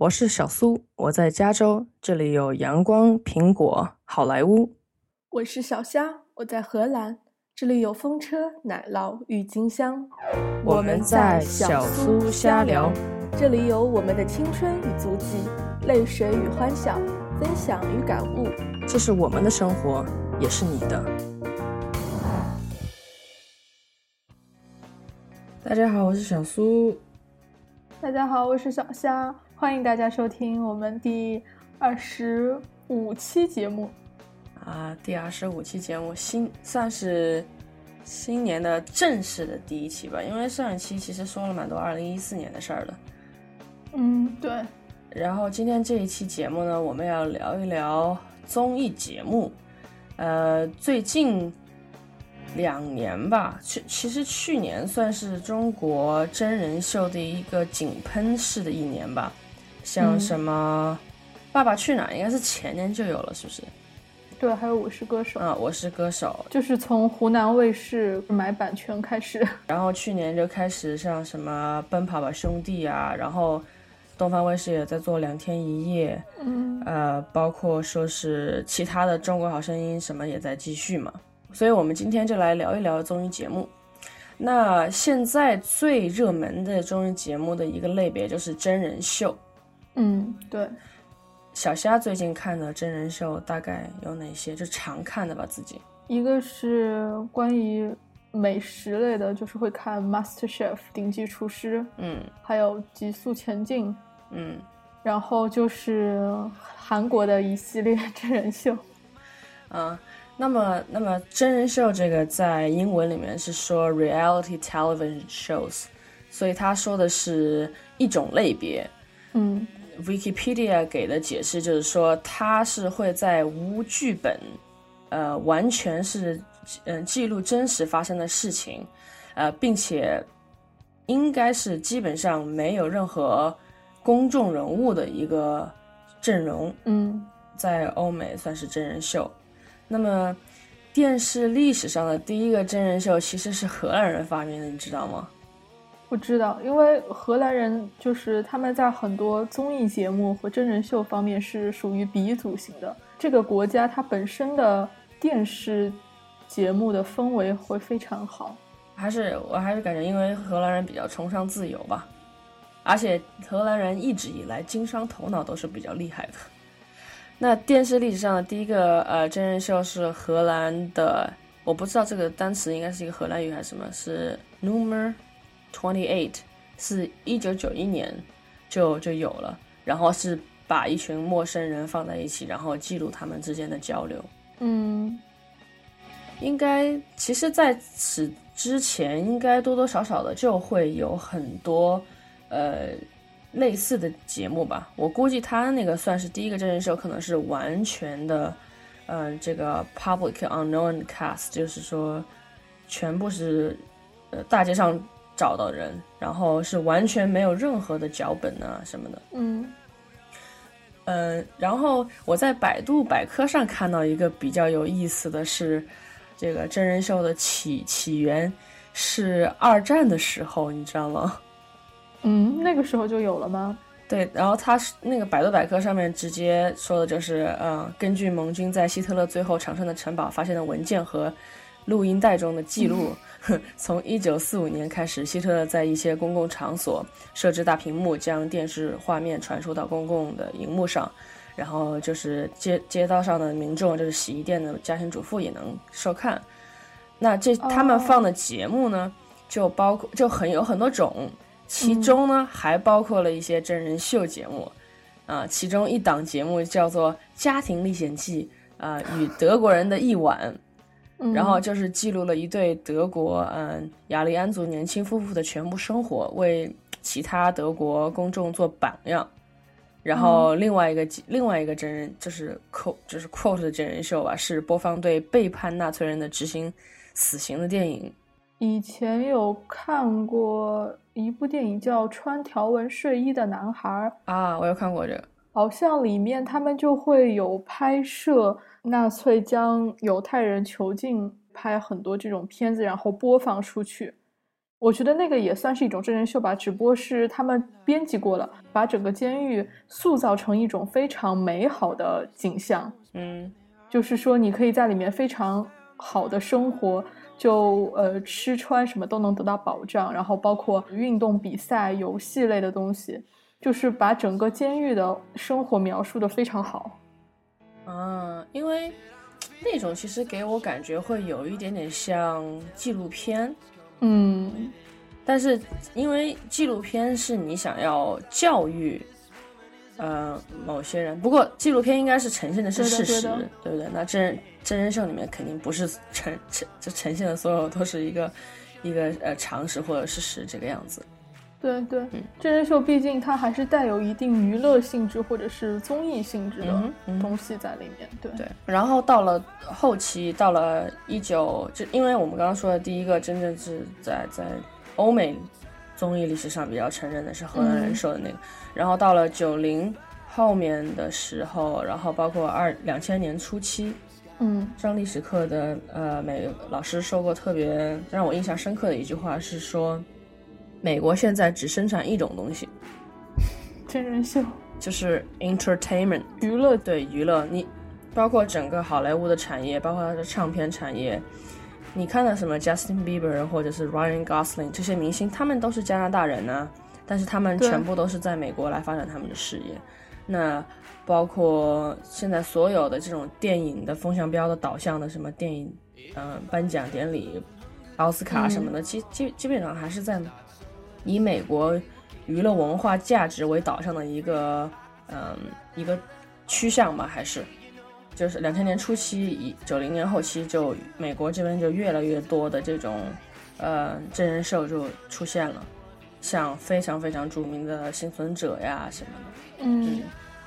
我是小苏，我在加州，这里有阳光、苹果、好莱坞。我是小虾，我在荷兰，这里有风车、奶酪、郁金香。我们在小苏瞎聊，这里有我们的青春与足迹，泪水与欢笑，分享与感悟。这是我们的生活，也是你的。大家好，我是小苏。大家好，我是小虾。欢迎大家收听我们第二十五期节目啊！第二十五期节目新算是新年的正式的第一期吧，因为上一期其实说了蛮多二零一四年的事儿的。嗯，对。然后今天这一期节目呢，我们要聊一聊综艺节目。呃，最近两年吧，其其实去年算是中国真人秀的一个井喷式的一年吧。像什么《爸爸去哪儿》应该是前年就有了，是不是？对，还有《我是歌手》啊，《我是歌手》就是从湖南卫视买版权开始，然后去年就开始像什么《奔跑吧兄弟》啊，然后东方卫视也在做《两天一夜》，嗯，呃，包括说是其他的《中国好声音》什么也在继续嘛，所以我们今天就来聊一聊综艺节目。那现在最热门的综艺节目的一个类别就是真人秀。嗯，对。小虾最近看的真人秀大概有哪些？就常看的吧，自己。一个是关于美食类的，就是会看《Master Chef》顶级厨师，嗯，还有《极速前进》，嗯，然后就是韩国的一系列真人秀。啊，那么，那么真人秀这个在英文里面是说 reality television shows，所以他说的是一种类别，嗯。Wikipedia 给的解释就是说，它是会在无剧本，呃，完全是嗯记录真实发生的事情，呃，并且应该是基本上没有任何公众人物的一个阵容。嗯，在欧美算是真人秀。那么，电视历史上的第一个真人秀其实是荷兰人发明的，你知道吗？不知道，因为荷兰人就是他们在很多综艺节目和真人秀方面是属于鼻祖型的。这个国家它本身的电视节目的氛围会非常好。还是我还是感觉，因为荷兰人比较崇尚自由吧，而且荷兰人一直以来经商头脑都是比较厉害的。那电视历史上的第一个呃真人秀是荷兰的，我不知道这个单词应该是一个荷兰语还是什么，是 Number。Twenty eight 是一九九一年就就有了，然后是把一群陌生人放在一起，然后记录他们之间的交流。嗯，应该其实在此之前，应该多多少少的就会有很多呃类似的节目吧。我估计他那个算是第一个真人秀，可能是完全的，嗯，这个 public unknown cast，就是说全部是呃大街上。找到人，然后是完全没有任何的脚本啊什么的。嗯，嗯，然后我在百度百科上看到一个比较有意思的是，这个真人秀的起起源是二战的时候，你知道吗？嗯，那个时候就有了吗？对，然后他是那个百度百科上面直接说的就是，嗯，根据盟军在希特勒最后长生的城堡发现的文件和录音带中的记录。从一九四五年开始，希特勒在一些公共场所设置大屏幕，将电视画面传输到公共的荧幕上，然后就是街街道上的民众，就是洗衣店的家庭主妇也能收看。那这他们放的节目呢，就包括就很有很多种，其中呢还包括了一些真人秀节目，啊，其中一档节目叫做《家庭历险记》，啊，与德国人的一晚。然后就是记录了一对德国嗯雅利安族年轻夫妇的全部生活，为其他德国公众做榜样。然后另外一个另外一个真人就是 quote 就是 quote 的真人秀吧，是播放对背叛纳粹人的执行死刑的电影。以前有看过一部电影叫《穿条纹睡衣的男孩》啊，我有看过这个，好像里面他们就会有拍摄。纳粹将犹太人囚禁，拍很多这种片子，然后播放出去。我觉得那个也算是一种真人秀吧，只不过是他们编辑过了，把整个监狱塑造成一种非常美好的景象。嗯，就是说你可以在里面非常好的生活，就呃吃穿什么都能得到保障，然后包括运动比赛、游戏类的东西，就是把整个监狱的生活描述的非常好。啊，因为那种其实给我感觉会有一点点像纪录片。嗯，但是因为纪录片是你想要教育，呃，某些人。不过纪录片应该是呈现的是事实，对不对？那真人真人秀里面肯定不是呈呈就呈现的所有都是一个一个呃常识或者事实这个样子。对对，真人秀毕竟它还是带有一定娱乐性质或者是综艺性质的东西在里面。对。对，然后到了后期，到了一九，就因为我们刚刚说的第一个真正是在在欧美综艺历史上比较承认的是荷兰人说的那个，然后到了九零后面的时候，然后包括二两千年初期，嗯，上历史课的呃美老师说过特别让我印象深刻的一句话是说。美国现在只生产一种东西，真人秀，就是 entertainment 娱乐，对娱乐。你包括整个好莱坞的产业，包括它的唱片产业，你看到什么 Justin Bieber 或者是 Ryan Gosling 这些明星，他们都是加拿大人呢，但是他们全部都是在美国来发展他们的事业。那包括现在所有的这种电影的风向标的导向的什么电影，嗯，颁奖典礼、奥斯卡什么的，基基基本上还是在。以美国娱乐文化价值为导向的一个，嗯，一个趋向吧，还是，就是两千年初期，以九零年后期，就美国这边就越来越多的这种，呃，真人秀就出现了，像非常非常著名的《幸存者》呀什么的。嗯，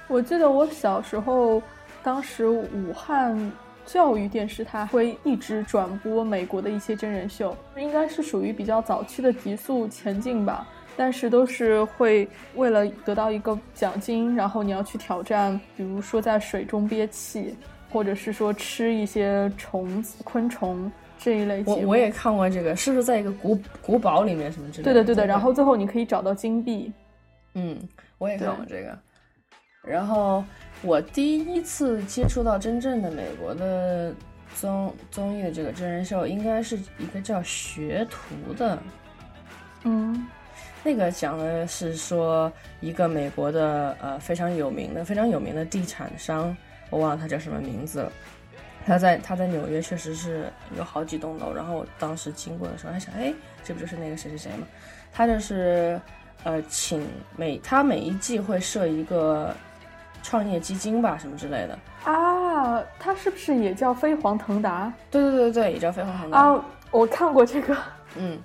我记得我小时候，当时武汉。教育电视台会一直转播美国的一些真人秀，应该是属于比较早期的极速前进吧。但是都是会为了得到一个奖金，然后你要去挑战，比如说在水中憋气，或者是说吃一些虫子、昆虫这一类。我我也看过这个，是不是在一个古古堡里面什么之类的？对的对的，然后最后你可以找到金币。嗯，我也看过这个，然后。我第一次接触到真正的美国的综综艺的这个真人秀，应该是一个叫《学徒》的，嗯，那个讲的是说一个美国的呃非常有名的非常有名的地产商，我忘了他叫什么名字了。他在他在纽约确实是有好几栋楼，然后我当时经过的时候还想，哎，这不就是那个谁谁谁吗？他就是呃请每他每一季会设一个。创业基金吧，什么之类的啊？它是不是也叫飞黄腾达？对对对对也叫飞黄腾达啊！我看过这个，嗯，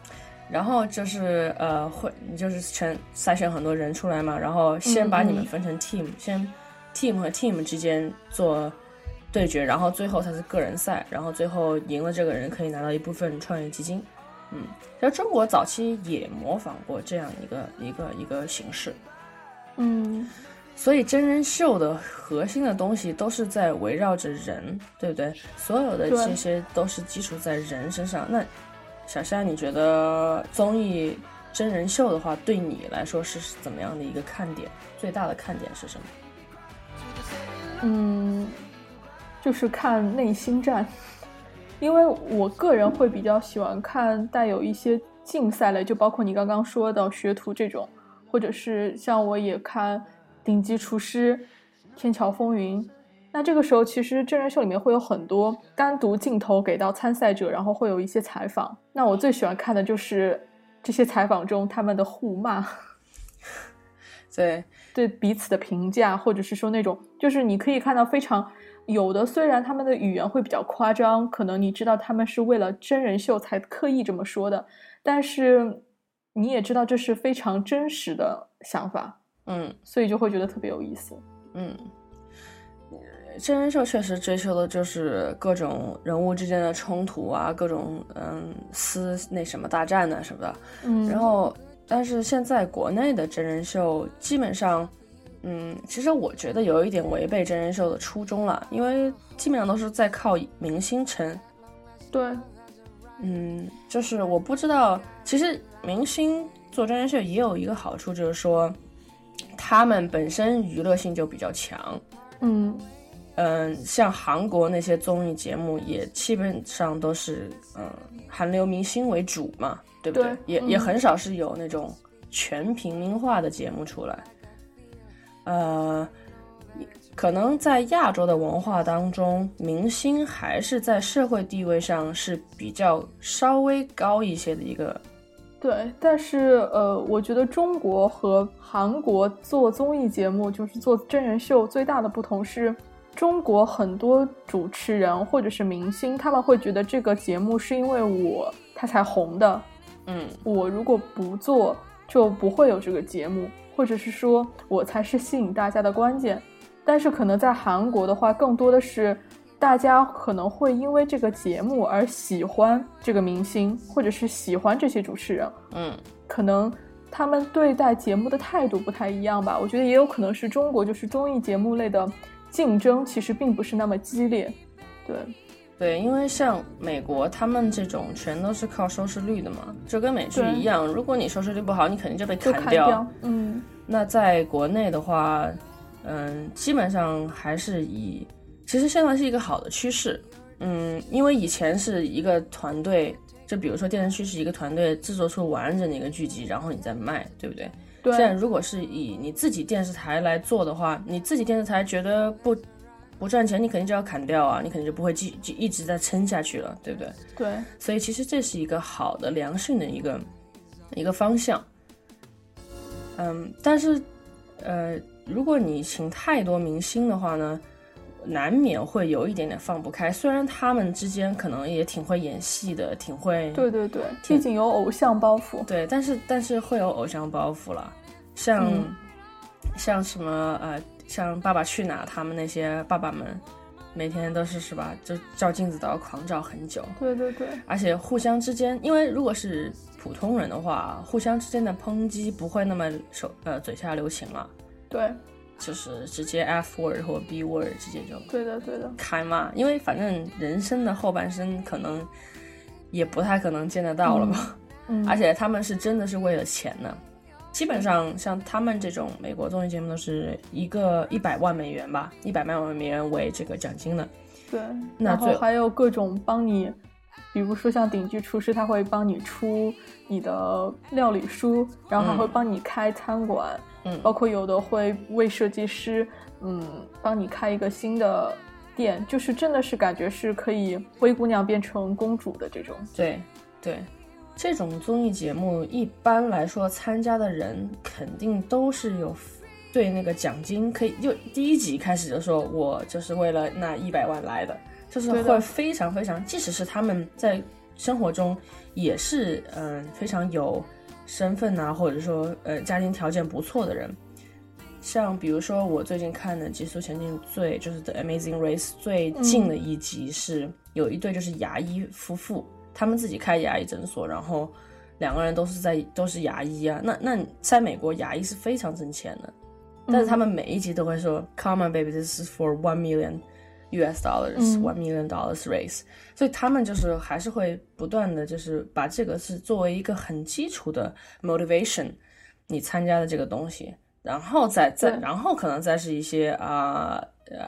然后就是呃，会你就是选筛选很多人出来嘛，然后先把你们分成 team，先 team 和 team 之间做对决，然后最后才是个人赛，然后最后赢了这个人可以拿到一部分创业基金。嗯，其实中国早期也模仿过这样一个一个一个形式，嗯。所以真人秀的核心的东西都是在围绕着人，对不对？所有的这些都是基础在人身上。那小夏，你觉得综艺真人秀的话，对你来说是怎么样的一个看点？最大的看点是什么？嗯，就是看内心战，因为我个人会比较喜欢看带有一些竞赛类，就包括你刚刚说的学徒这种，或者是像我也看。顶级厨师，天桥风云。那这个时候，其实真人秀里面会有很多单独镜头给到参赛者，然后会有一些采访。那我最喜欢看的就是这些采访中他们的互骂，对对彼此的评价，或者是说那种，就是你可以看到非常有的，虽然他们的语言会比较夸张，可能你知道他们是为了真人秀才刻意这么说的，但是你也知道这是非常真实的想法。嗯，所以就会觉得特别有意思。嗯，真人秀确实追求的就是各种人物之间的冲突啊，各种嗯撕那什么大战呢什么的。嗯，然后但是现在国内的真人秀基本上，嗯，其实我觉得有一点违背真人秀的初衷了，因为基本上都是在靠明星撑。对，嗯，就是我不知道，其实明星做真人秀也有一个好处，就是说他们本身娱乐性就比较强。嗯嗯，像韩国那些综艺节目也基本上都是嗯韩流明星为主嘛，对不对也也嗯很少是有那种全平民化的节目出来。呃，可能在亚洲的文化当中，明星还是在社会地位上是比较稍微高一些的一个。对，但是呃，我觉得中国和韩国做综艺节目，就是做真人秀，最大的不同是，中国很多主持人或者是明星，他们会觉得这个节目是因为我他才红的，嗯。我如果不做就不会有这个节目，或者是说我才是吸引大家的关键。但是可能在韩国的话，更多的是大家可能会因为这个节目而喜欢这个明星，或者是喜欢这些主持人。嗯可能他们对待节目的态度不太一样吧。我觉得也有可能是中国就是综艺节目类的竞争其实并不是那么激烈。对，对，因为像美国他们这种全都是靠收视率的嘛，就跟美剧一样，如果你收视率不好，你肯定就被砍掉。嗯，那在国内的话，嗯，基本上还是以，其实现在是一个好的趋势，嗯，因为以前是一个团队，就比如说电视剧是一个团队制作出完整的一个剧集，然后你再卖，对不对？对。现在如果是以你自己电视台来做的话，你自己电视台觉得不不赚钱，你肯定就要砍掉啊，你肯定就不会继就一直在撑下去了，对不对？对，所以其实这是一个好的良性的一个一个方向。嗯，但是呃，如果你请太多明星的话呢，难免会有一点点放不开。虽然他们之间可能也挺会演戏的，挺会对对对，挺毕竟有偶像包袱。对，但是但是会有偶像包袱了，像、嗯像什么呃，像《爸爸去哪儿》他们那些爸爸们，每天都是是吧，就照镜子都要狂照很久。对对对，而且互相之间，因为如果是普通人的话，互相之间的抨击不会那么手呃嘴下留情了，对就是直接 F word 或 B word 直接就对的对的，开骂，因为反正人生的后半生可能也不太可能见得到了吧，嗯，而且他们是真的是为了钱呢。基本上像他们这种美国综艺节目都是一个一百万美元吧，一百万美元为这个奖金的。对，那最然后还有各种帮你，比如说像顶级厨师，他会帮你出你的料理书，然后还会嗯帮你开餐馆，嗯包括有的会为设计师，嗯，帮你开一个新的店，就是真的是感觉是可以灰姑娘变成公主的这种。对对，这种综艺节目一般来说参加的人肯定都是有对那个奖金可以就第一集开始就说我就是为了那一百万来的，就是会非常非常，即使是他们在生活中也是嗯非常有身份啊，或者说呃家庭条件不错的人。像比如说我最近看的《极速前进》最就是《The Amazing Race》最近的一集是、有一对就是牙医夫妇，他们自己开牙医诊所，然后两个人都是在都是牙医啊。那那在美国牙医是非常挣钱的，但是他们每一集都会说、Come on, baby, this is for one million U.S. dollars, 嗯 one million dollars raise，。所以他们就是还是会不断的就是把这个是作为一个很基础的 motivation，你参加的这个东西。然后再再然后可能再是一些啊呃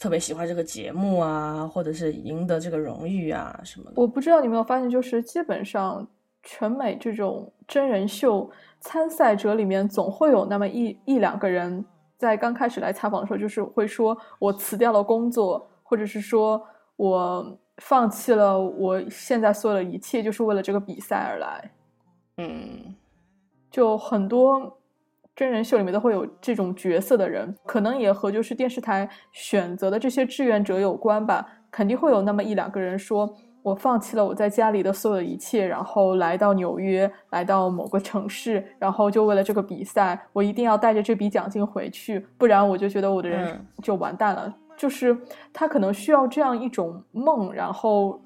特别喜欢这个节目啊，或者是赢得这个荣誉啊什么的。我不知道你有没有发现，就是基本上全美这种真人秀参赛者里面，总会有那么一一两个人在刚开始来采访的时候，就是会说我辞掉了工作，或者是说我放弃了我现在所有的一切，就是为了这个比赛而来。嗯，就很多真人秀里面都会有这种角色的人，可能也和就是电视台选择的这些志愿者有关吧。肯定会有那么一两个人说，我放弃了我在家里的所有的一切，然后来到纽约，来到某个城市，然后就为了这个比赛，我一定要带着这笔奖金回去，不然我就觉得我的人嗯就完蛋了。就是他可能需要这样一种梦，然后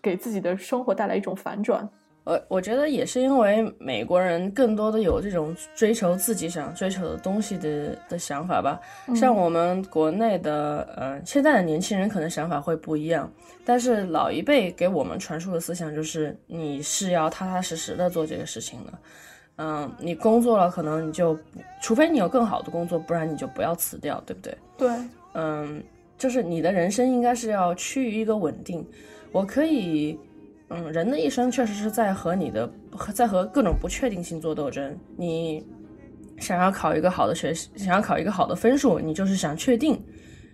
给自己的生活带来一种反转。我我觉得也是因为美国人更多的有这种追求自己想追求的东西的的想法吧。像我们国内的，呃，现在的年轻人可能想法会不一样，但是老一辈给我们传输的思想就是你是要踏踏实实的做这个事情的。嗯，你工作了，可能你就除非你有更好的工作，不然你就不要辞掉，对不对？对，嗯，就是你的人生应该是要趋于一个稳定。我可以。嗯，人的一生确实是在和你的，在和各种不确定性做斗争。你想要考一个好的学，想要考一个好的分数，你就是想确定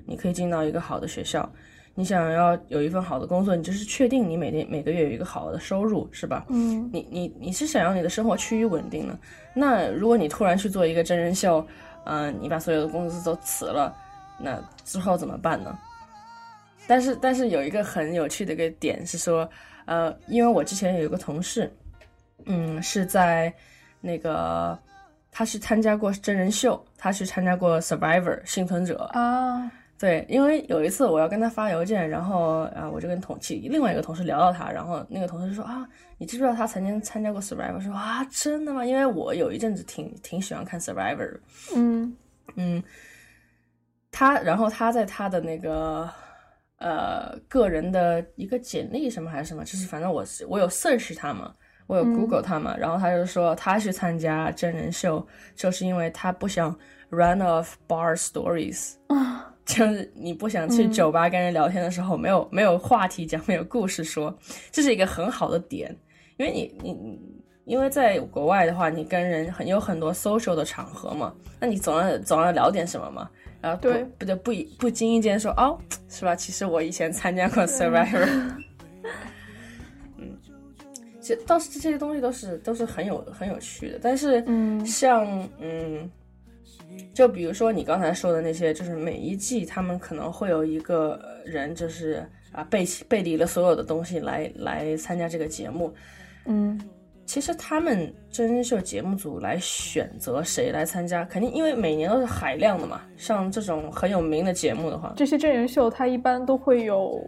你可以进到一个好的学校。你想要有一份好的工作，你就是确定你每天每个月有一个好的收入，是吧？嗯，你你你是想要你的生活趋于稳定的。那如果你突然去做一个真人秀，嗯，你把所有的工资都辞了，那之后怎么办呢？但是但是有一个很有趣的一个点是说。呃，因为我之前有一个同事，嗯，是在那个，他是参加过真人秀，他是参加过 Survivor 幸存者啊。对，因为有一次我要跟他发邮件，然后啊，我就跟同其另外一个同事聊到他，然后那个同事说啊，你知不知道他曾经参加过 Survivor？说啊，真的吗？因为我有一阵子挺挺喜欢看 Survivor。嗯嗯，他然后他在他的那个。呃，个人的一个简历什么还是什么，就是反正我是我有 search 他嘛，我有 Google 他嘛，然后他就说他去参加真人秀，就是因为他不想 run off bar stories，啊 就是你不想去酒吧跟人聊天的时候没有没有话题讲，没有故事说，这是一个很好的点，因为你你你因为在国外的话，你跟人很有很多 social 的场合嘛，那你总要总要聊点什么嘛。然后对，不对不不经意间说哦，是吧？其实我以前参加过 Survivor。嗯，其实倒是这些东西都是都是很有很有趣的。但是，嗯，像嗯，就比如说你刚才说的那些，就是每一季他们可能会有一个人，就是啊背背离了所有的东西来来参加这个节目，嗯。其实他们真人秀节目组来选择谁来参加，肯定因为每年都是海量的嘛。像这种很有名的节目的话，这些真人秀它一般都会有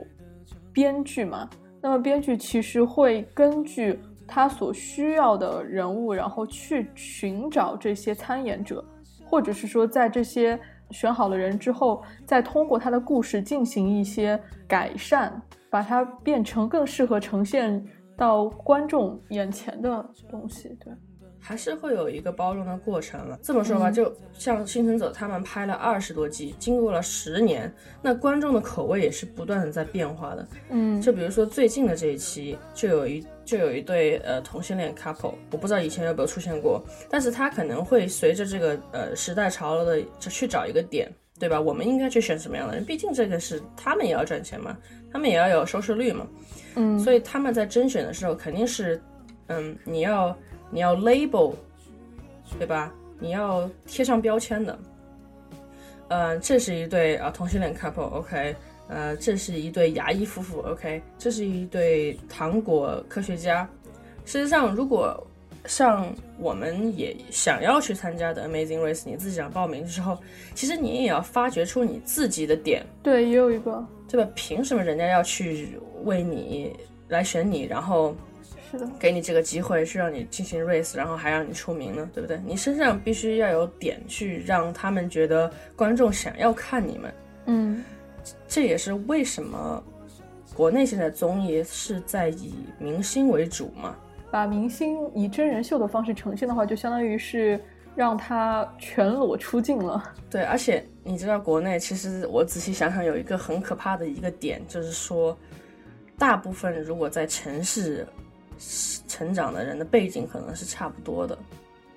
编剧嘛。那么编剧其实会根据他所需要的人物，然后去寻找这些参演者，或者是说在这些选好了人之后，再通过他的故事进行一些改善，把它变成更适合呈现。到观众眼前的东西，对，还是会有一个包容的过程了。这么说吧，就像《幸存者》他们拍了二十多季，经过了十年，那观众的口味也是不断的在变化的。嗯，就比如说最近的这一期，就有一就有一对呃同性恋 couple，我不知道以前有没有出现过，但是他可能会随着这个呃时代潮流的去找一个点，对吧？我们应该去选什么样的人？毕竟这个是他们也要赚钱嘛，他们也要有收视率嘛。嗯，所以他们在甄选的时候肯定是，嗯，你要你要 label，对吧？你要贴上标签的。呃，这是一对啊同性恋 couple，OK。呃，这是一对牙医夫妇，OK。这是一对糖果科学家。事实上，如果像我们也想要去参加的 Amazing Race，你自己想报名的时候，其实你也要发掘出你自己的点。对，也有一个。对吧？凭什么人家要去为你来选你，然后是的，给你这个机会去让你进行 race，然后还让你出名呢？对不对？你身上必须要有点去让他们觉得观众想要看你们。嗯，这也是为什么国内现在综艺是在以明星为主嘛？把明星以真人秀的方式呈现的话，就相当于是。让他全裸出镜了。对，而且你知道，国内其实我仔细想想，有一个很可怕的一个点，就是说，大部分如果在城市成长的人的背景可能是差不多的。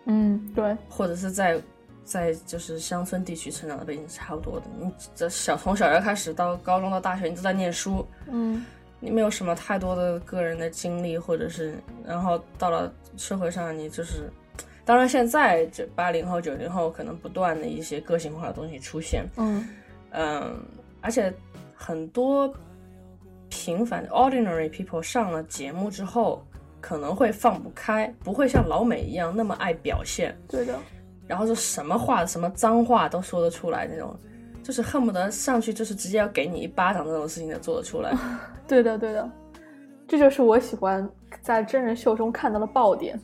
嗯，对。或者是在在就是乡村地区成长的背景是差不多的。你这小从小学开始到高中到大学，你都在念书。嗯。你没有什么太多的个人的经历，或者是然后到了社会上，你就是。当然，现在这八零后、九零后可能不断的一些个性化的东西出现，嗯。嗯，而且很多平凡 ordinary people 上了节目之后，可能会放不开，不会像老美一样那么爱表现，对的，然后就什么话、什么脏话都说得出来那种，就是恨不得上去就是直接要给你一巴掌这种事情才做得出来，对的，对的。这就是我喜欢在真人秀中看到的爆点，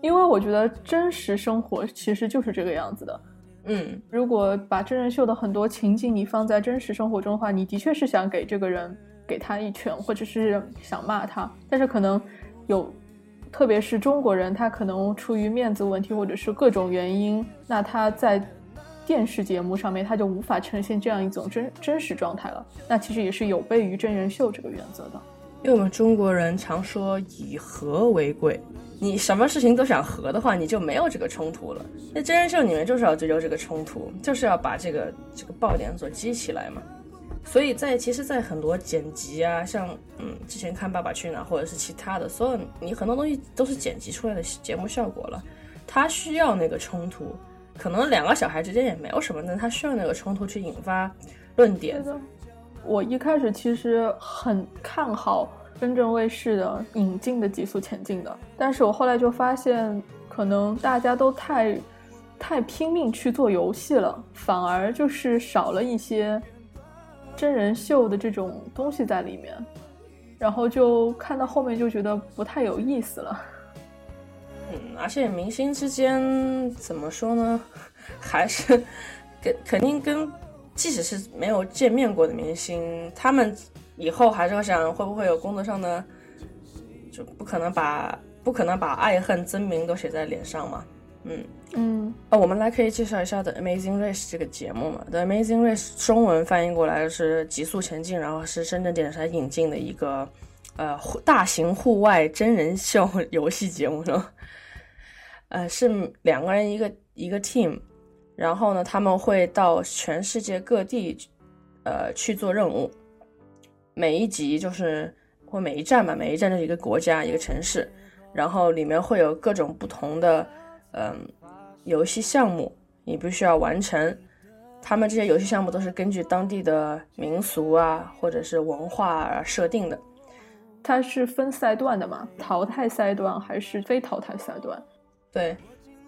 因为我觉得真实生活其实就是这个样子的。嗯，如果把真人秀的很多情境你放在真实生活中的话，你的确是想给这个人给他一拳，或者是想骂他，但是可能有，特别是中国人，他可能出于面子问题或者是各种原因，那他在电视节目上面他就无法呈现这样一种真真实状态了。那其实也是有悖于真人秀这个原则的。因为我们中国人常说以和为贵，你什么事情都想和的话，你就没有这个冲突了。那真人秀里面就是要追求这个冲突，就是要把这个这个爆点所激起来嘛。所以在其实，在很多剪辑啊，像嗯之前看《爸爸去哪儿》或者是其他的，所有你很多东西都是剪辑出来的节目效果了。它需要那个冲突，可能两个小孩之间也没有什么，但他需要那个冲突去引发论点。我一开始其实很看好深圳卫视的引进的《极速前进》的，但是我后来就发现，可能大家都太太拼命去做游戏了，反而就是少了一些真人秀的这种东西在里面，然后就看到后面就觉得不太有意思了。嗯，而且明星之间怎么说呢，还是跟肯定跟。即使是没有见面过的明星，他们以后还是会想会不会有工作上的，就不可能把不可能把爱恨真名都写在脸上嘛。嗯嗯。哦，我们来可以介绍一下《The Amazing Race》这个节目嘛，《The Amazing Race》中文翻译过来是《极速前进》，然后是深圳电视台引进的一个呃大型户外真人秀 游戏节目，是吧？呃，是两个人一个一个 team。然后呢，他们会到全世界各地，呃，去做任务。每一集就是或每一站吧，每一站就是一个国家、一个城市，然后里面会有各种不同的，嗯，游戏项目，你必须要完成。他们这些游戏项目都是根据当地的民俗啊，或者是文化设定的。它是分赛段的嘛？淘汰赛段还是非淘汰赛段？对。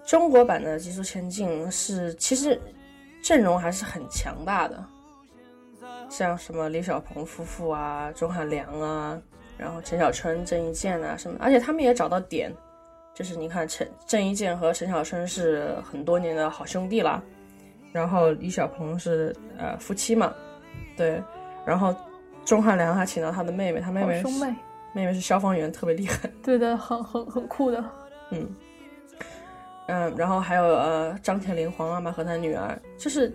中国版的《极速前进》是其实阵容还是很强大的，像什么李小鹏夫妇啊、钟汉良啊，然后陈小春、郑伊健啊什么，而且他们也找到点，就是你看陈郑伊健和陈小春是很多年的好兄弟啦，然后李小鹏是呃夫妻嘛，对，然后钟汉良还请到他的妹妹，他妹妹兄妹，妹妹是消防员，特别厉害，对的，很很很酷的，嗯。嗯，然后还有呃，张铁林黄妈妈和他女儿，就是，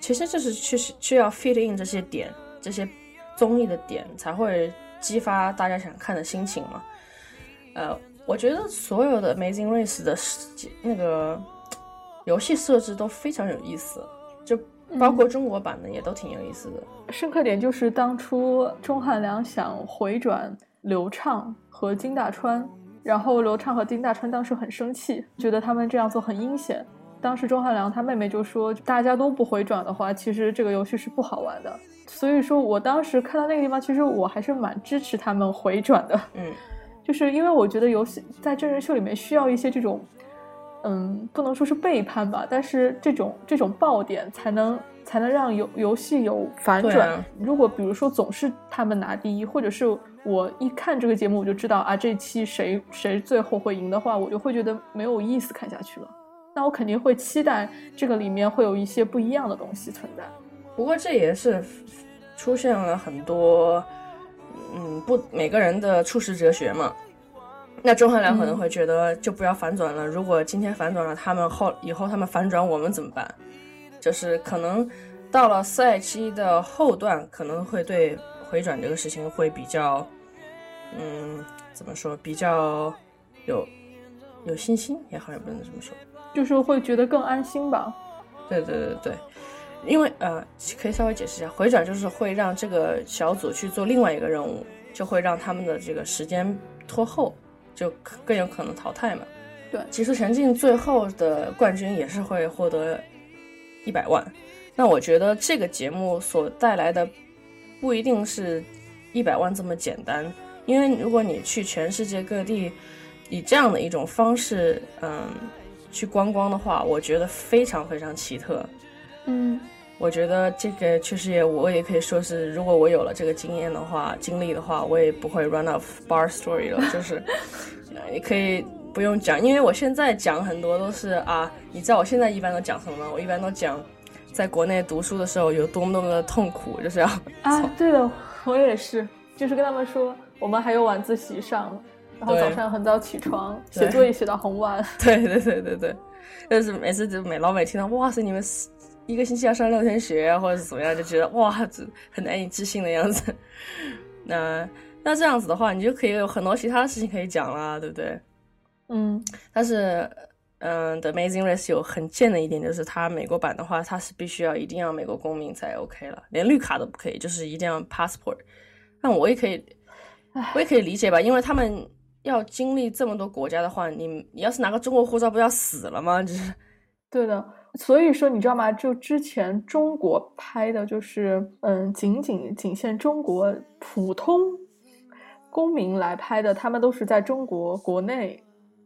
其实就是去需要 fit in 这些点，这些综艺的点，才会激发大家想看的心情嘛。呃，我觉得所有的 Amazing Race 的那个游戏设置都非常有意思，就包括中国版的也都挺有意思的。深刻点就是当初钟汉良想回转刘畅和金大川。然后刘畅和金大川当时很生气，觉得他们这样做很阴险。当时钟汉良他妹妹就说：“大家都不回转的话，其实这个游戏是不好玩的。”所以说我当时看到那个地方，其实我还是蛮支持他们回转的。嗯，就是因为我觉得游戏在真人秀里面需要一些这种，嗯，不能说是背叛吧，但是这种这种爆点才能才能让游游戏有反转。如果比如说总是他们拿第一，或者是。我一看这个节目，我就知道啊，这期谁谁最后会赢的话，我就会觉得没有意思看下去了。那我肯定会期待这个里面会有一些不一样的东西存在。不过这也是出现了很多，嗯，不每个人的处世哲学嘛。那钟汉良可能会觉得就不要反转了。如果今天反转了，他们后以后他们反转我们怎么办？就是可能到了赛期的后段，可能会对回转这个事情会比较。嗯，怎么说比较有有信心也好，也不能这么说，就是会觉得更安心吧。对对对对，因为呃，可以稍微解释一下，回转就是会让这个小组去做另外一个任务，就会让他们的这个时间拖后，就更有可能淘汰嘛。对，极速前进最后的冠军也是会获得一百万。那我觉得这个节目所带来的不一定是一百万这么简单。因为如果你去全世界各地，以这样的一种方式，嗯，去观光的话，我觉得非常非常奇特。嗯，我觉得这个确实也，我也可以说是，如果我有了这个经验的话、经历的话，我也不会 run off bar story 了，就是 也可以不用讲，因为我现在讲很多都是啊，你知道我现在一般都讲什么吗？我一般都讲在国内读书的时候有多么多么的痛苦，就是要啊，对的，我也是，就是跟他们说我们还有晚自习上，然后早上很早起床写作业写到很晚，对对对对对，就是每次就每老每听到哇塞你们。一个星期要上六天学，或者是怎么样，就觉得哇，这很难以置信的样子。那那这样子的话，你就可以有很多其他的事情可以讲啦，对不对？嗯。但是，嗯，《The Amazing Race》有很贱的一点，就是它美国版的话，它是必须要一定要美国公民才 OK 了，连绿卡都不可以，就是一定要 passport。那我也可以，我也可以理解吧，因为他们要经历这么多国家的话，你你要是拿个中国护照，不要死了吗？就是。对的。所以说，你知道吗？就之前中国拍的，就是嗯，仅仅仅限中国普通公民来拍的，他们都是在中国国内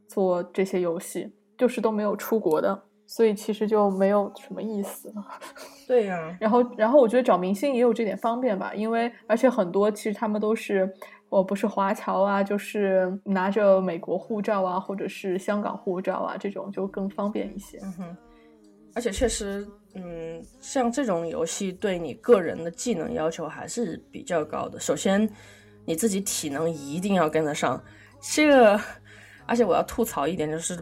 做这些游戏，就是都没有出国的，所以其实就没有什么意思。对呀。然后，然后我觉得找明星也有这点方便吧，因为而且很多其实他们都是，我不是华侨啊，就是拿着美国护照啊，或者是香港护照啊，这种就更方便一些。嗯哼。而且确实，嗯，像这种游戏对你个人的技能要求还是比较高的。首先，你自己体能一定要跟得上。这个，而且我要吐槽一点，就是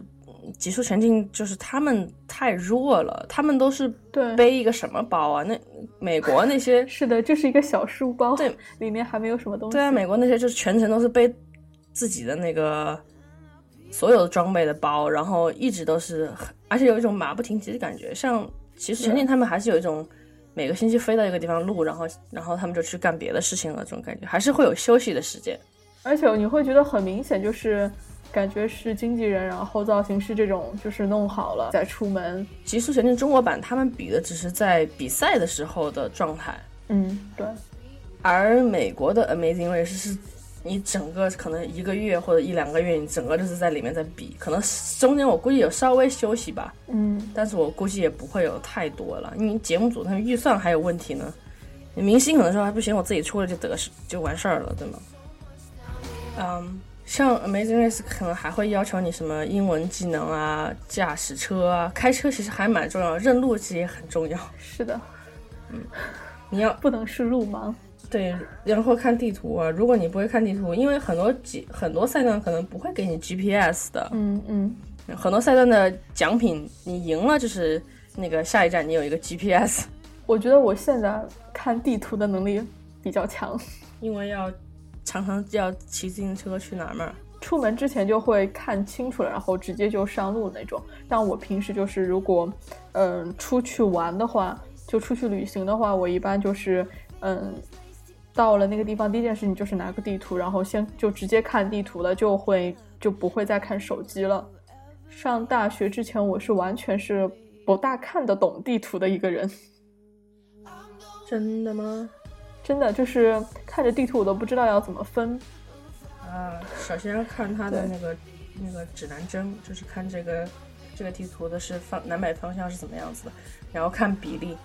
极速前进，就是他们太弱了。他们都是背一个什么包啊？那美国那些是的，就是一个小书包，对，里面还没有什么东西。对啊，美国那些就是全程都是背自己的那个。所有的装备的包，然后一直都是，而且有一种马不停蹄的感觉。像其实前进他们还是有一种每个星期飞到一个地方录，然后然后他们就去干别的事情了，这种感觉还是会有休息的时间。而且你会觉得很明显，就是感觉是经纪人，然后造型师这种就是弄好了再出门。极速前进中国版他们比的只是在比赛的时候的状态，嗯，对。而美国的 Amazing Race 是。你整个可能一个月或者一两个月，你整个就是在里面在比，可能中间我估计有稍微休息吧，嗯，但是我估计也不会有太多了，因为节目组他们预算还有问题呢，明星可能说还不行，我自己出了就得是就完事儿了，对吗？嗯，像 Amazing Race 可能还会要求你什么英文技能啊，驾驶车啊，开车其实还蛮重要，认路其实也很重要。是的，嗯，你要不能是路盲。对，然后看地图啊。如果你不会看地图，因为很多几很多赛段可能不会给你 GPS 的。嗯嗯。很多赛段的奖品，你赢了就是那个下一站你有一个 GPS。我觉得我现在看地图的能力比较强，因为要常常要骑自行车去哪儿嘛。出门之前就会看清楚了，然后直接就上路那种。但我平时就是如果嗯出去玩的话，就出去旅行的话，我一般就是嗯。到了那个地方，第一件事情就是拿个地图，然后先就直接看地图了，就会就不会再看手机了。上大学之前，我是完全是不大看得懂地图的一个人。真的吗？真的，就是看着地图我都不知道要怎么分。啊，首先要看它的那个那个指南针，就是看这个这个地图的是方南北方向是怎么样子的，然后看比例。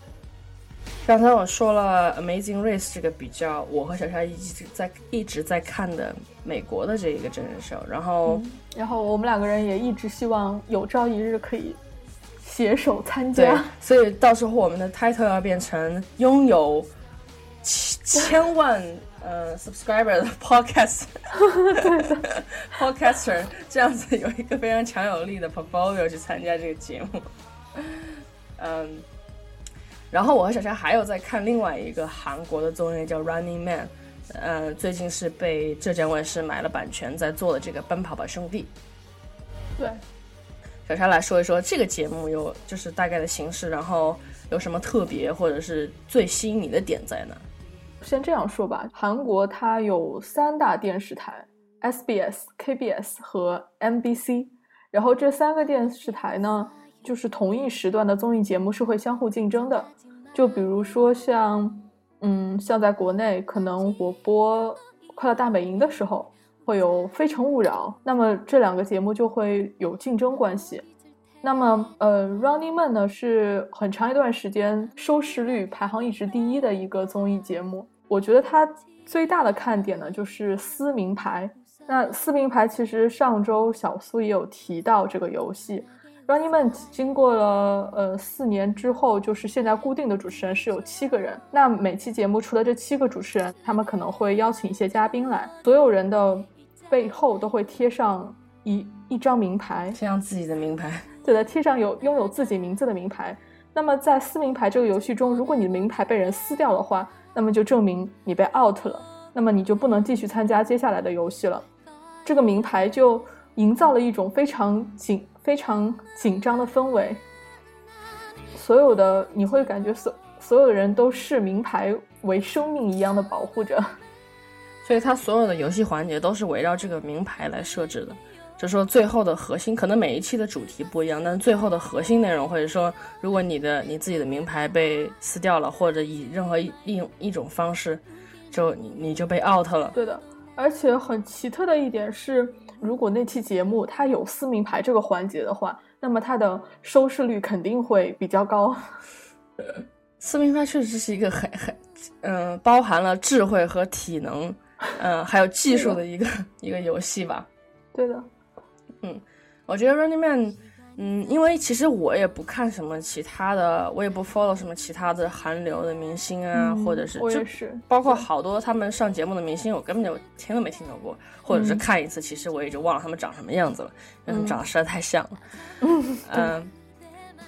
刚才我说了《Amazing Race》这个比较，我和小夏一直在一直在看的美国的这一个真人秀，然后，然后我们两个人也一直希望有朝一日可以携手参加。所以到时候我们的 title 要变成拥有千万呃 subscriber 的 podcast podcaster，这样子有一个非常强有力的 portfolio 去参加这个节目。嗯。然后我和小夏还有在看另外一个韩国的综艺叫《Running Man》，呃，最近是被浙江卫视买了版权，在做的这个《奔跑吧兄弟》。对，小夏来说一说这个节目有就是大概的形式，然后有什么特别或者是最吸引你的点在哪？先这样说吧，韩国它有三大电视台：SBS、KBS 和 MBC。然后这三个电视台呢？就是同一时段的综艺节目是会相互竞争的，就比如说像，嗯，像在国内，可能我播《快乐大本营》的时候会有《非诚勿扰》，那么这两个节目就会有竞争关系。那么，呃，《Running Man》呢是很长一段时间收视率排行一直第一的一个综艺节目。我觉得它最大的看点呢就是撕名牌。那撕名牌其实上周小苏也有提到这个游戏。《Running Man》经过了呃四年之后，就是现在固定的主持人是有七个人。那每期节目除了这七个主持人，他们可能会邀请一些嘉宾来，所有人的背后都会贴上一一张名牌，贴上自己的名牌。对的，贴上有拥有自己名字的名牌。那么在撕名牌这个游戏中，如果你的名牌被人撕掉的话，那么就证明你被 out 了，那么你就不能继续参加接下来的游戏了。这个名牌就营造了一种非常紧、非常紧张的氛围。所有的你会感觉所所有的人都视名牌为生命一样的保护着，所以它所有的游戏环节都是围绕这个名牌来设置的。就说最后的核心，可能每一期的主题不一样，但最后的核心内容，或者说，如果你的你自己的名牌被撕掉了，或者以任何一一一种方式，就你你就被 out 了。对的，而且很奇特的一点是，如果那期节目它有撕名牌这个环节的话，那么它的收视率肯定会比较高。撕名牌确实是一个很很，嗯，包含了智慧和体能，嗯，还有技术的一个 一个游戏吧。对的。嗯，我觉得 Running Man，嗯，因为其实我也不看什么其他的，我也不 follow 什么其他的韩流的明星啊，或者是我也是，包括好多他们上节目的明星，我根本就听都没听说过，或者是看一次，其实我也就忘了他们长什么样子了，因为他们长得实在太像了。嗯，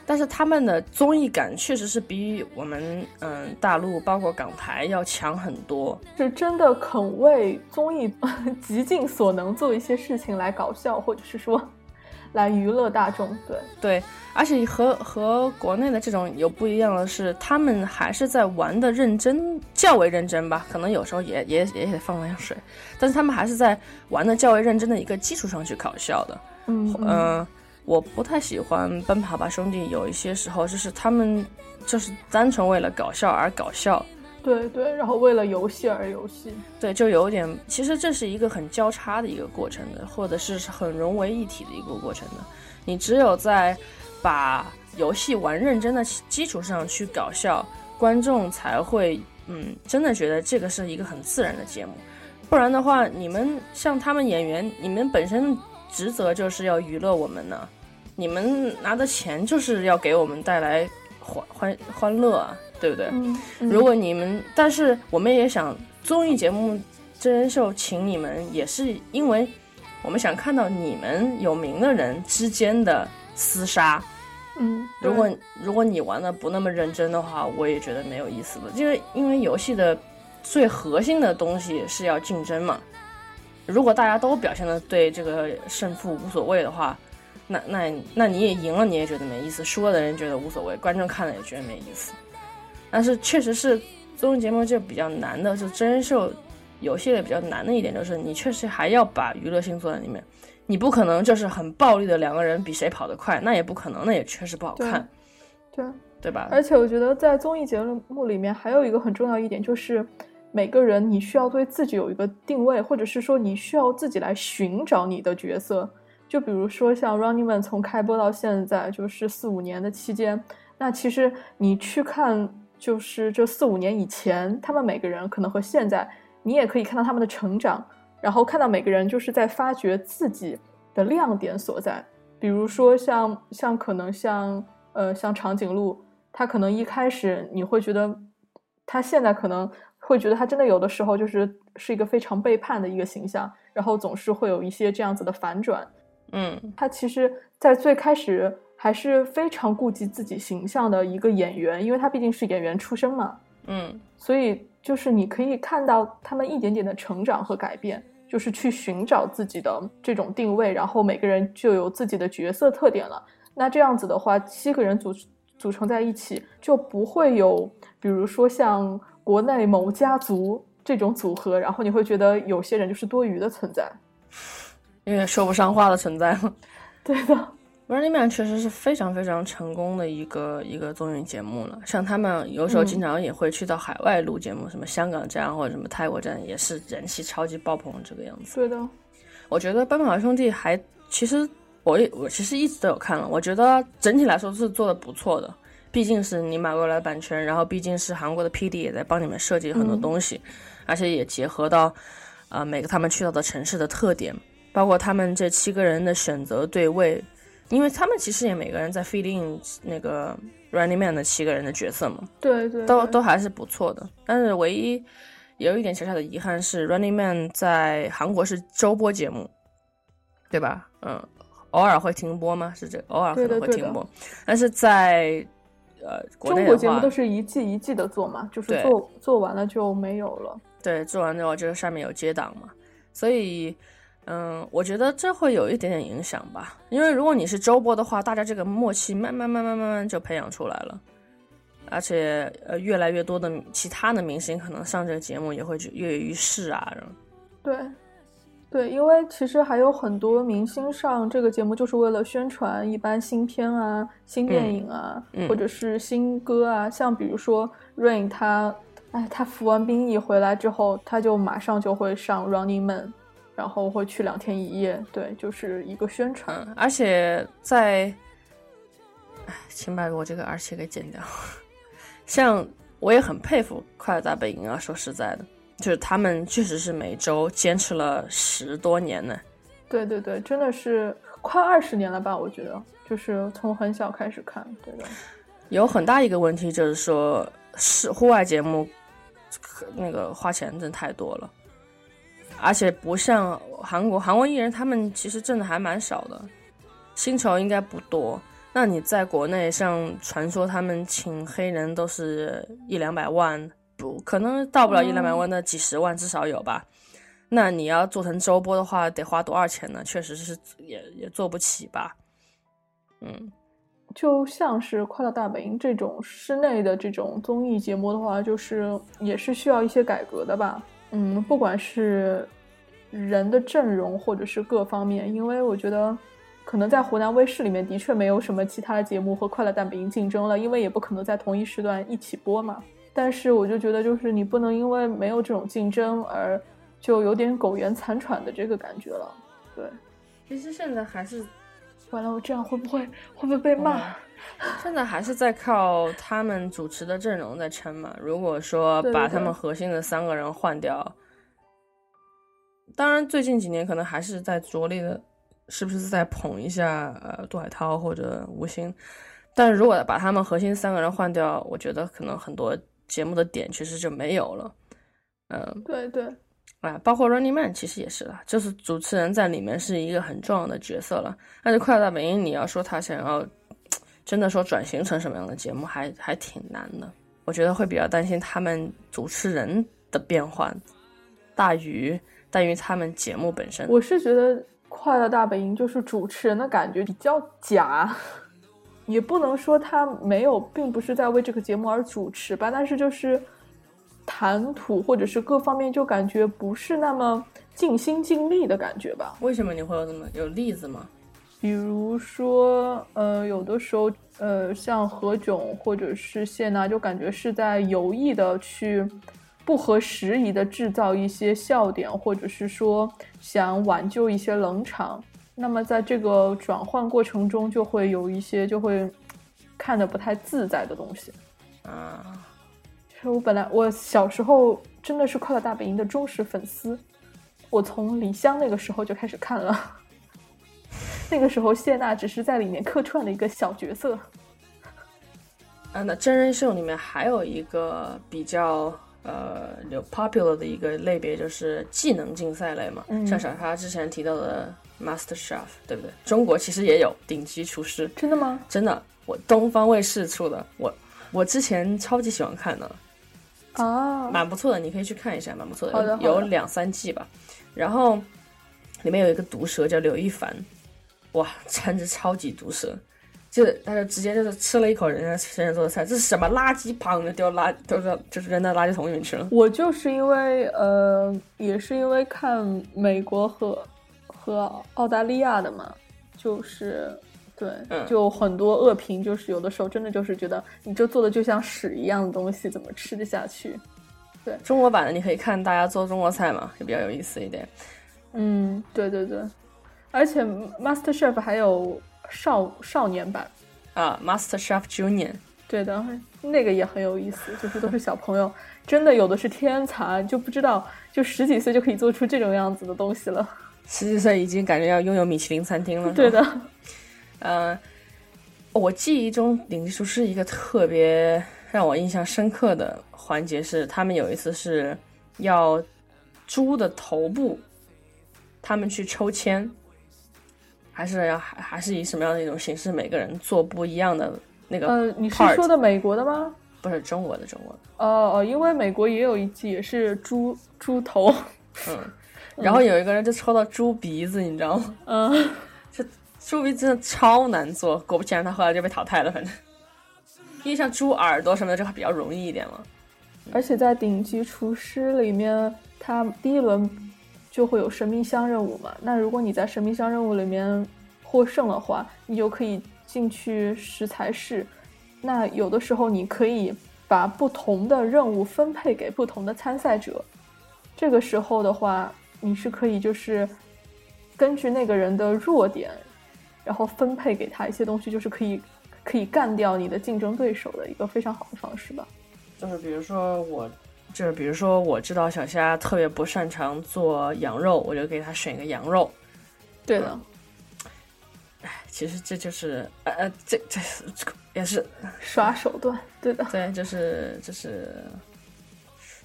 但是他们的综艺感确实是比我们嗯大陆包括港台要强很多，是真的肯为综艺 极尽所能做一些事情来搞笑，或者是说来娱乐大众。对对，而且和和国内的这种有不一样的是，他们还是在玩的认真，较为认真吧，可能有时候也也也得放放水，但是他们还是在玩的较为认真的一个基础上去搞笑的。嗯嗯。我不太喜欢《奔跑吧兄弟》，有一些时候就是他们就是单纯为了搞笑而搞笑，对对，然后为了游戏而游戏，对，就有点，其实这是一个很交叉的一个过程的，或者是很融为一体的一个过程的。你只有在把游戏玩认真的基础上去搞笑，观众才会嗯真的觉得这个是一个很自然的节目，不然的话，你们像他们演员，你们本身。职责就是要娱乐我们呢，你们拿的钱就是要给我们带来欢欢欢乐啊，对不对？如果你们，但是我们也想综艺节目真人秀请你们，也是因为我们想看到你们有名的人之间的厮杀。嗯，如果如果你玩的不那么认真的话，我也觉得没有意思了。因为因为游戏的最核心的东西是要竞争嘛。如果大家都表现的对这个胜负无所谓的话，那那那你也赢了，你也觉得没意思；输了的人觉得无所谓，观众看了也觉得没意思。但是确实是综艺节目就比较难的，就真人秀游戏的比较难的一点就是，你确实还要把娱乐性做在里面。你不可能就是很暴力的两个人比谁跑得快，那也不可能，那也确实不好看。对对吧？而且我觉得在综艺节目里面还有一个很重要一点就是。每个人，你需要对自己有一个定位，或者是说你需要自己来寻找你的角色。就比如说像《Running Man》从开播到现在就是四五年的期间，那其实你去看，就是这四五年以前，他们每个人可能和现在，你也可以看到他们的成长，然后看到每个人就是在发掘自己的亮点所在。比如说像像可能像呃像长颈鹿，他可能一开始你会觉得他现在可能。会觉得他真的有的时候就是是一个非常背叛的一个形象，然后总是会有一些这样子的反转。嗯，他其实，在最开始还是非常顾及自己形象的一个演员，因为他毕竟是演员出身嘛。嗯，所以就是你可以看到他们一点点的成长和改变，就是去寻找自己的这种定位，然后每个人就有自己的角色特点了。那这样子的话，七个人组组成在一起，就不会有，比如说像。国内某家族这种组合，然后你会觉得有些人就是多余的存在，有点说不上话的存在 对的，《Running Man》确实是非常非常成功的一个一个综艺节目了。像他们有时候经常也会去到海外录节目，什么香港站或者什么泰国站，也是人气超级爆棚这个样子。对的，我觉得《奔跑兄弟》还其实我也我其实一直都有看了，我觉得整体来说是做的不错的。毕竟是你买过来版权，然后毕竟是韩国的 PD 也在帮你们设计很多东西，而且也结合到啊每个他们去到的城市的特点，包括他们这七个人的选择对位，因为他们其实也每个人在 feed in 那个 Running Man 的七个人的角色嘛，对对，都都还是不错的。但是唯一有一点小小的遗憾是 Running Man 在韩国是周播节目，对吧？嗯，偶尔会停播吗？是这偶尔可能会停播，但是在呃，中国节目都是一季一季的做嘛，就是做做完了就没有了。对，做完之后就上面有接档嘛，所以，嗯，我觉得这会有一点点影响吧。因为如果你是周播的话，大家这个默契慢慢慢慢慢慢就培养出来了，而且呃，越来越多的其他的明星可能上这个节目也会跃跃欲试啊。对。对，因为其实还有很多明星上这个节目，就是为了宣传一般新片啊、新电影啊，或者是新歌啊。像比如说 Rain，他，哎，他服完兵役回来之后，他就马上就会上 Running Man，然后会去两天一夜。对，就是一个宣传。而且在，哎，请把我这个而且给剪掉。像我也很佩服快乐大本营啊，说实在的。就是他们确实是每周坚持了十多年呢，对对对，真的是快二十年了吧？我觉得就是从很小开始看，对的。有很大一个问题就是说，是户外节目，那个花钱真的太多了，而且不像韩国，韩国艺人他们其实挣的还蛮少的，薪酬应该不多。那你在国内，像传说他们请黑人都是一两百万。不可能到不了一两百万的几十万至少有吧？那你要做成周播的话，得花多少钱呢？确实是也也做不起吧。嗯，就像是《快乐大本营》这种室内的这种综艺节目的话，就是也是需要一些改革的吧。嗯，不管是人的阵容或者是各方面，因为我觉得可能在湖南卫视里面的确没有什么其他的节目和《快乐大本营》竞争了，因为也不可能在同一时段一起播嘛。但是我就觉得，就是你不能因为没有这种竞争而就有点苟延残喘的这个感觉了。对，其实现在还是完了，我这样会不会会不会被骂？现在还是在靠他们主持的阵容在撑嘛。如果说把他们核心的三个人换掉，当然最近几年可能还是在着力的，是不是在捧一下呃杜海涛或者吴昕？但如果把他们核心三个人换掉，我觉得可能很多。节目的点其实就没有了，嗯，对对，啊，包括 Running Man 其实也是了，就是主持人在里面是一个很重要的角色了。但是快乐大本营，你要说他想要真的说转型成什么样的节目，还还挺难的。我觉得会比较担心他们主持人的变换大于大于他们节目本身。我是觉得快乐大本营就是主持人的感觉比较假。也不能说他没有，并不是在为这个节目而主持吧，但是就是谈吐或者是各方面就感觉不是那么尽心尽力的感觉吧？为什么你会有这么有例子吗？比如说，呃，有的时候，呃，像何炅或者是谢娜，就感觉是在有意的去不合时宜的制造一些笑点，或者是说想挽救一些冷场。那么在这个转换过程中，就会有一些就会看的不太自在的东西啊。其实我本来我小时候真的是《快乐大本营》的忠实粉丝，我从李湘那个时候就开始看了。那个时候谢娜只是在里面客串的一个小角色。啊，那真人秀里面还有一个比较呃有 popular 的一个类别，就是技能竞赛类嘛，像小沙之前提到的。Master Chef 对不对？中国其实也有顶级厨师，真的吗？真的，我东方卫视出的，我我之前超级喜欢看的，哦，蛮不错的，你可以去看一下，蛮不错的，有两三季吧。然后里面有一个毒蛇叫刘亦凡，哇，真的超级毒舌，就是他就直接就是吃了一口人家先生做的菜，这是什么垃圾，砰就丢垃，就是就是扔到垃圾桶里面去了。我就是因为呃，也是因为看美国和。和澳大利亚的嘛，就是对，就很多恶评，就是有的时候真的就是觉得你这做的就像屎一样的东西，怎么吃得下去？对，中国版的你可以看大家做中国菜嘛，也比较有意思一点。嗯，对对对，而且 Master Chef 还有少少年版啊，Master Chef Junior。对的，那个也很有意思，就是都是小朋友，真的有的是天才，就不知道就十几岁就可以做出这种样子的东西了。十几岁已经感觉要拥有米其林餐厅了。对的，嗯，我记忆中顶级厨师一个特别让我印象深刻的环节是，他们有一次是要猪的头部，他们去抽签，还是要还还是以什么样的一种形式，每个人做不一样的那个。呃，你是说的美国的吗？不是中国的，中国的。哦哦，因为美国也有一季也是猪猪头。嗯。然后有一个人就抽到猪鼻子，你知道吗？嗯，这猪鼻真的超难做，果不其然，他后来就被淘汰了。反正，因为像猪耳朵什么的，就比较容易一点嘛。而且在顶级厨师里面，他第一轮就会有神秘箱任务嘛。那如果你在神秘箱任务里面获胜的话，你就可以进去食材室。那有的时候你可以把不同的任务分配给不同的参赛者。这个时候的话。你是可以就是根据那个人的弱点，然后分配给他一些东西，就是可以可以干掉你的竞争对手的一个非常好的方式吧。就是比如说我，就是比如说我知道小虾特别不擅长做羊肉，我就给他选一个羊肉。对的。哎，其实这就是呃呃，这这个也是耍手段，对的。对，就是就是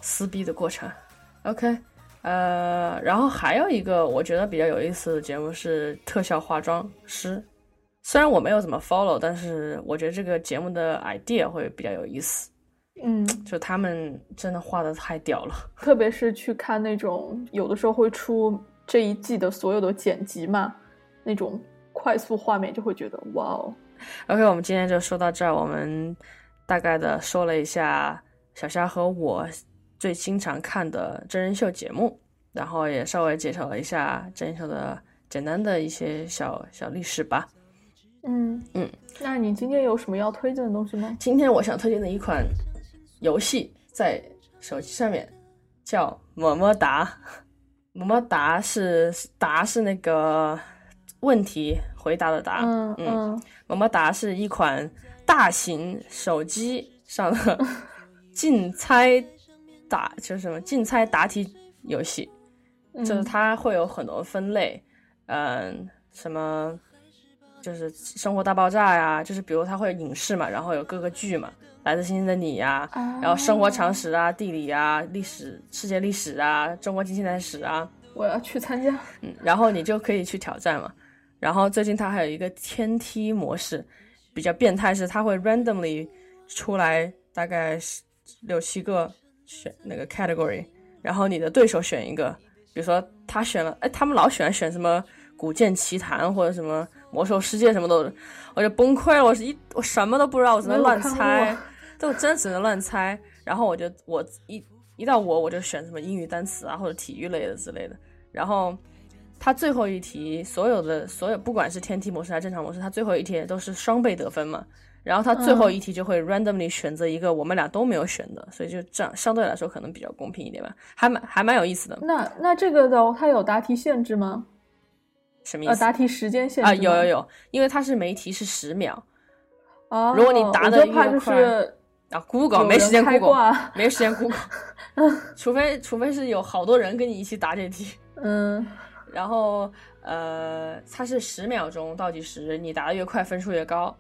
撕逼的过程。OK。呃，然后还有一个我觉得比较有意思的节目是特效化妆师，虽然我没有怎么 follow，但是我觉得这个节目的 idea 会比较有意思。嗯，就他们真的画的太屌了，特别是去看那种有的时候会出这一季的所有的剪辑嘛，那种快速画面就会觉得哇哦。OK，我们今天就说到这儿，我们大概的说了一下小虾和我。最经常看的真人秀节目，然后也稍微介绍了一下真人秀的简单的一些小小历史吧。嗯嗯，那你今天有什么要推荐的东西吗？今天我想推荐的一款游戏在手机上面叫么么哒。么么哒是答是那个问题回答的答。嗯嗯，么么哒是一款大型手机上的 竞猜。答就是什么竞猜答题游戏，就是它会有很多分类，嗯，什么就是生活大爆炸呀，就是比如它会有影视嘛，然后有各个剧嘛，来自星星的你呀，然后生活常识啊、地理啊、历史、世界历史啊、中国近现代史啊，我要去参加，嗯，然后你就可以去挑战嘛。然后最近它还有一个天梯模式，比较变态是它会 randomly 出来大概六七个。选那个 category，然后你的对手选一个，比如说他选了，哎，他们老喜欢选什么古剑奇谭或者什么魔兽世界什么的，我就崩溃了，我是一我什么都不知道，我只能乱猜，就真只能乱猜。然后我就我一一到我我就选什么英语单词啊或者体育类的之类的。然后他最后一题所有的所有不管是天梯模式还是正常模式，他最后一题都是双倍得分嘛。然后他最后一题就会 randomly 选择一个我们俩都没有选的，所以就这样相对来说可能比较公平一点吧，还蛮还蛮有意思的。那那这个的它有答题限制吗？什么意思？呃，答题时间限制啊，有有有，因为它是每一题是十秒。哦。如果你答的越快啊，Google 没时间 Google，没时间 Google，除非除非是有好多人跟你一起答这题。嗯。然后呃，它是十秒钟倒计时，你答的越快，分数越高。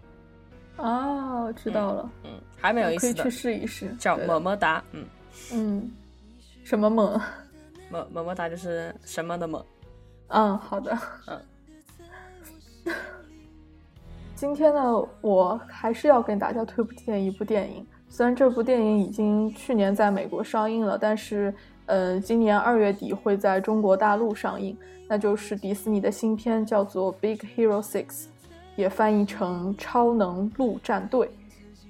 哦，知道了。嗯，还蛮有意思的，可以去试一试。叫么么哒。嗯嗯，什么么？么么么哒就是什么的么。嗯，好的。嗯。今天呢，我还是要跟大家推荐一部电影。虽然这部电影已经去年在美国上映了，但是，呃，今年二月底会在中国大陆上映。那就是迪士尼的新片，叫做《Big Hero Six》。也翻译成超能陆战队。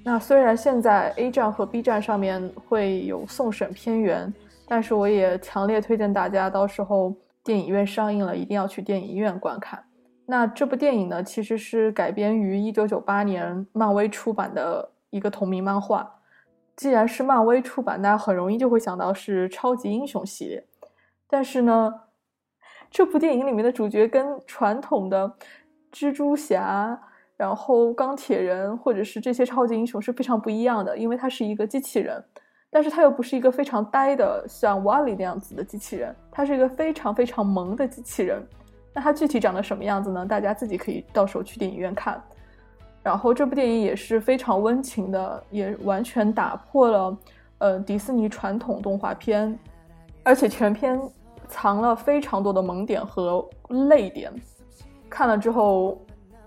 那虽然现在 A 站和 B 站上面会有送审片源，但是我也强烈推荐大家，到时候电影院上映了，一定要去电影院观看。那这部电影呢，其实是改编于1998年漫威出版的一个同名漫画。既然是漫威出版，大家很容易就会想到是超级英雄系列。但是呢，这部电影里面的主角跟传统的蜘蛛侠、然后钢铁人或者是这些超级英雄是非常不一样的，因为他是一个机器人，但是他又不是一个非常呆的像瓦力那样子的机器人，他是一个非常非常萌的机器人。那他具体长得什么样子呢？大家自己可以到时候去电影院看。然后这部电影也是非常温情的，也完全打破了呃迪士尼传统动画片，而且全片藏了非常多的萌点和泪点。看了之后，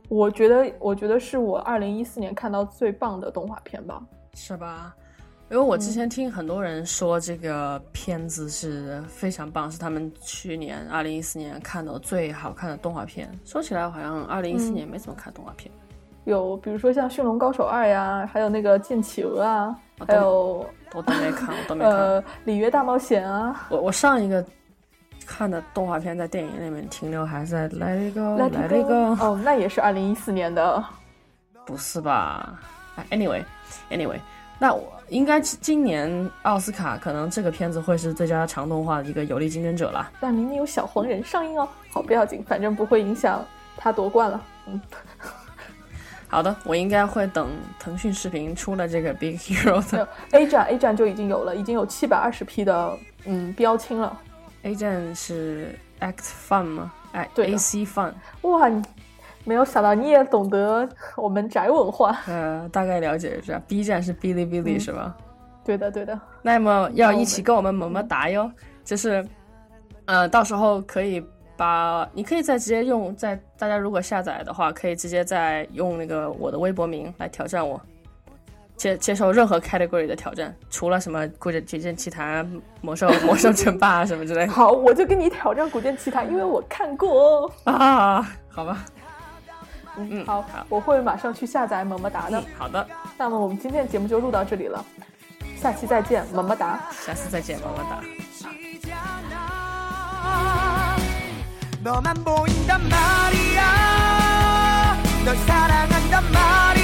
我觉得我觉得是我二零一四年看到最棒的动画片吧。是吧？因为我之前听很多人说这个片子是非常棒，是他们去年二零一四年看到最好看的动画片。说起来，好像二零一四年没怎么看动画片。有比如说像《驯龙高手二》呀，还有那个《剑企鹅》啊，还有我都没看，我都没看。呃，《里约大冒险》啊。我我上一个看的动画片在电影里面停留还是在《Let It Go》，Let It Go。哦，那也是二零一四年的。不是吧？Anyway，Anyway。那我应该今年奥斯卡可能这个片子会是最佳长动画的一个有力竞争者了。但明年有小黄人上映哦，好不要紧，反正不会影响他夺冠了。嗯，好的，我应该会等腾讯视频出了这个 Big Hero 的 A 站，A 站就已经有了，已经有七百二十批的嗯标清了。A 站是 Act Fun 吗？哎，对，AC Fun。哇，你。没有想到你也懂得我们宅文化，呃，大概了解一下。B 站是哔哩哔哩是吧？对的，对的。那么要一起跟我们么么哒哟，就是，呃，到时候可以把，你可以再直接用，在大家如果下载的话，可以直接再用那个我的微博名来挑战我，接接受任何 category 的挑战，除了什么古剑古剑奇谭、魔兽 魔兽争霸什么之类的。好，我就跟你挑战古剑奇谭，因为我看过哦啊，好吧。嗯，好，我会马上去下载么么哒的。好的，那么我们今天的节目就录到这里了，下期再见，么么哒。下次再见，么么哒。 너만 보인단 말이야. 널 사랑한단 말이야.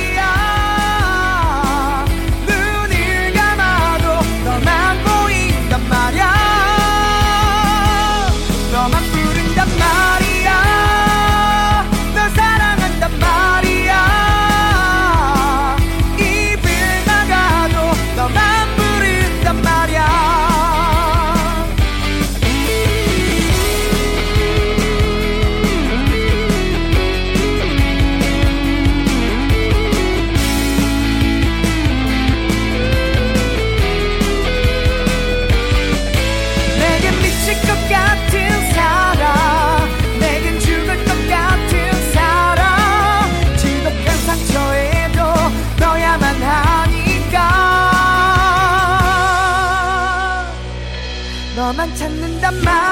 the mouth.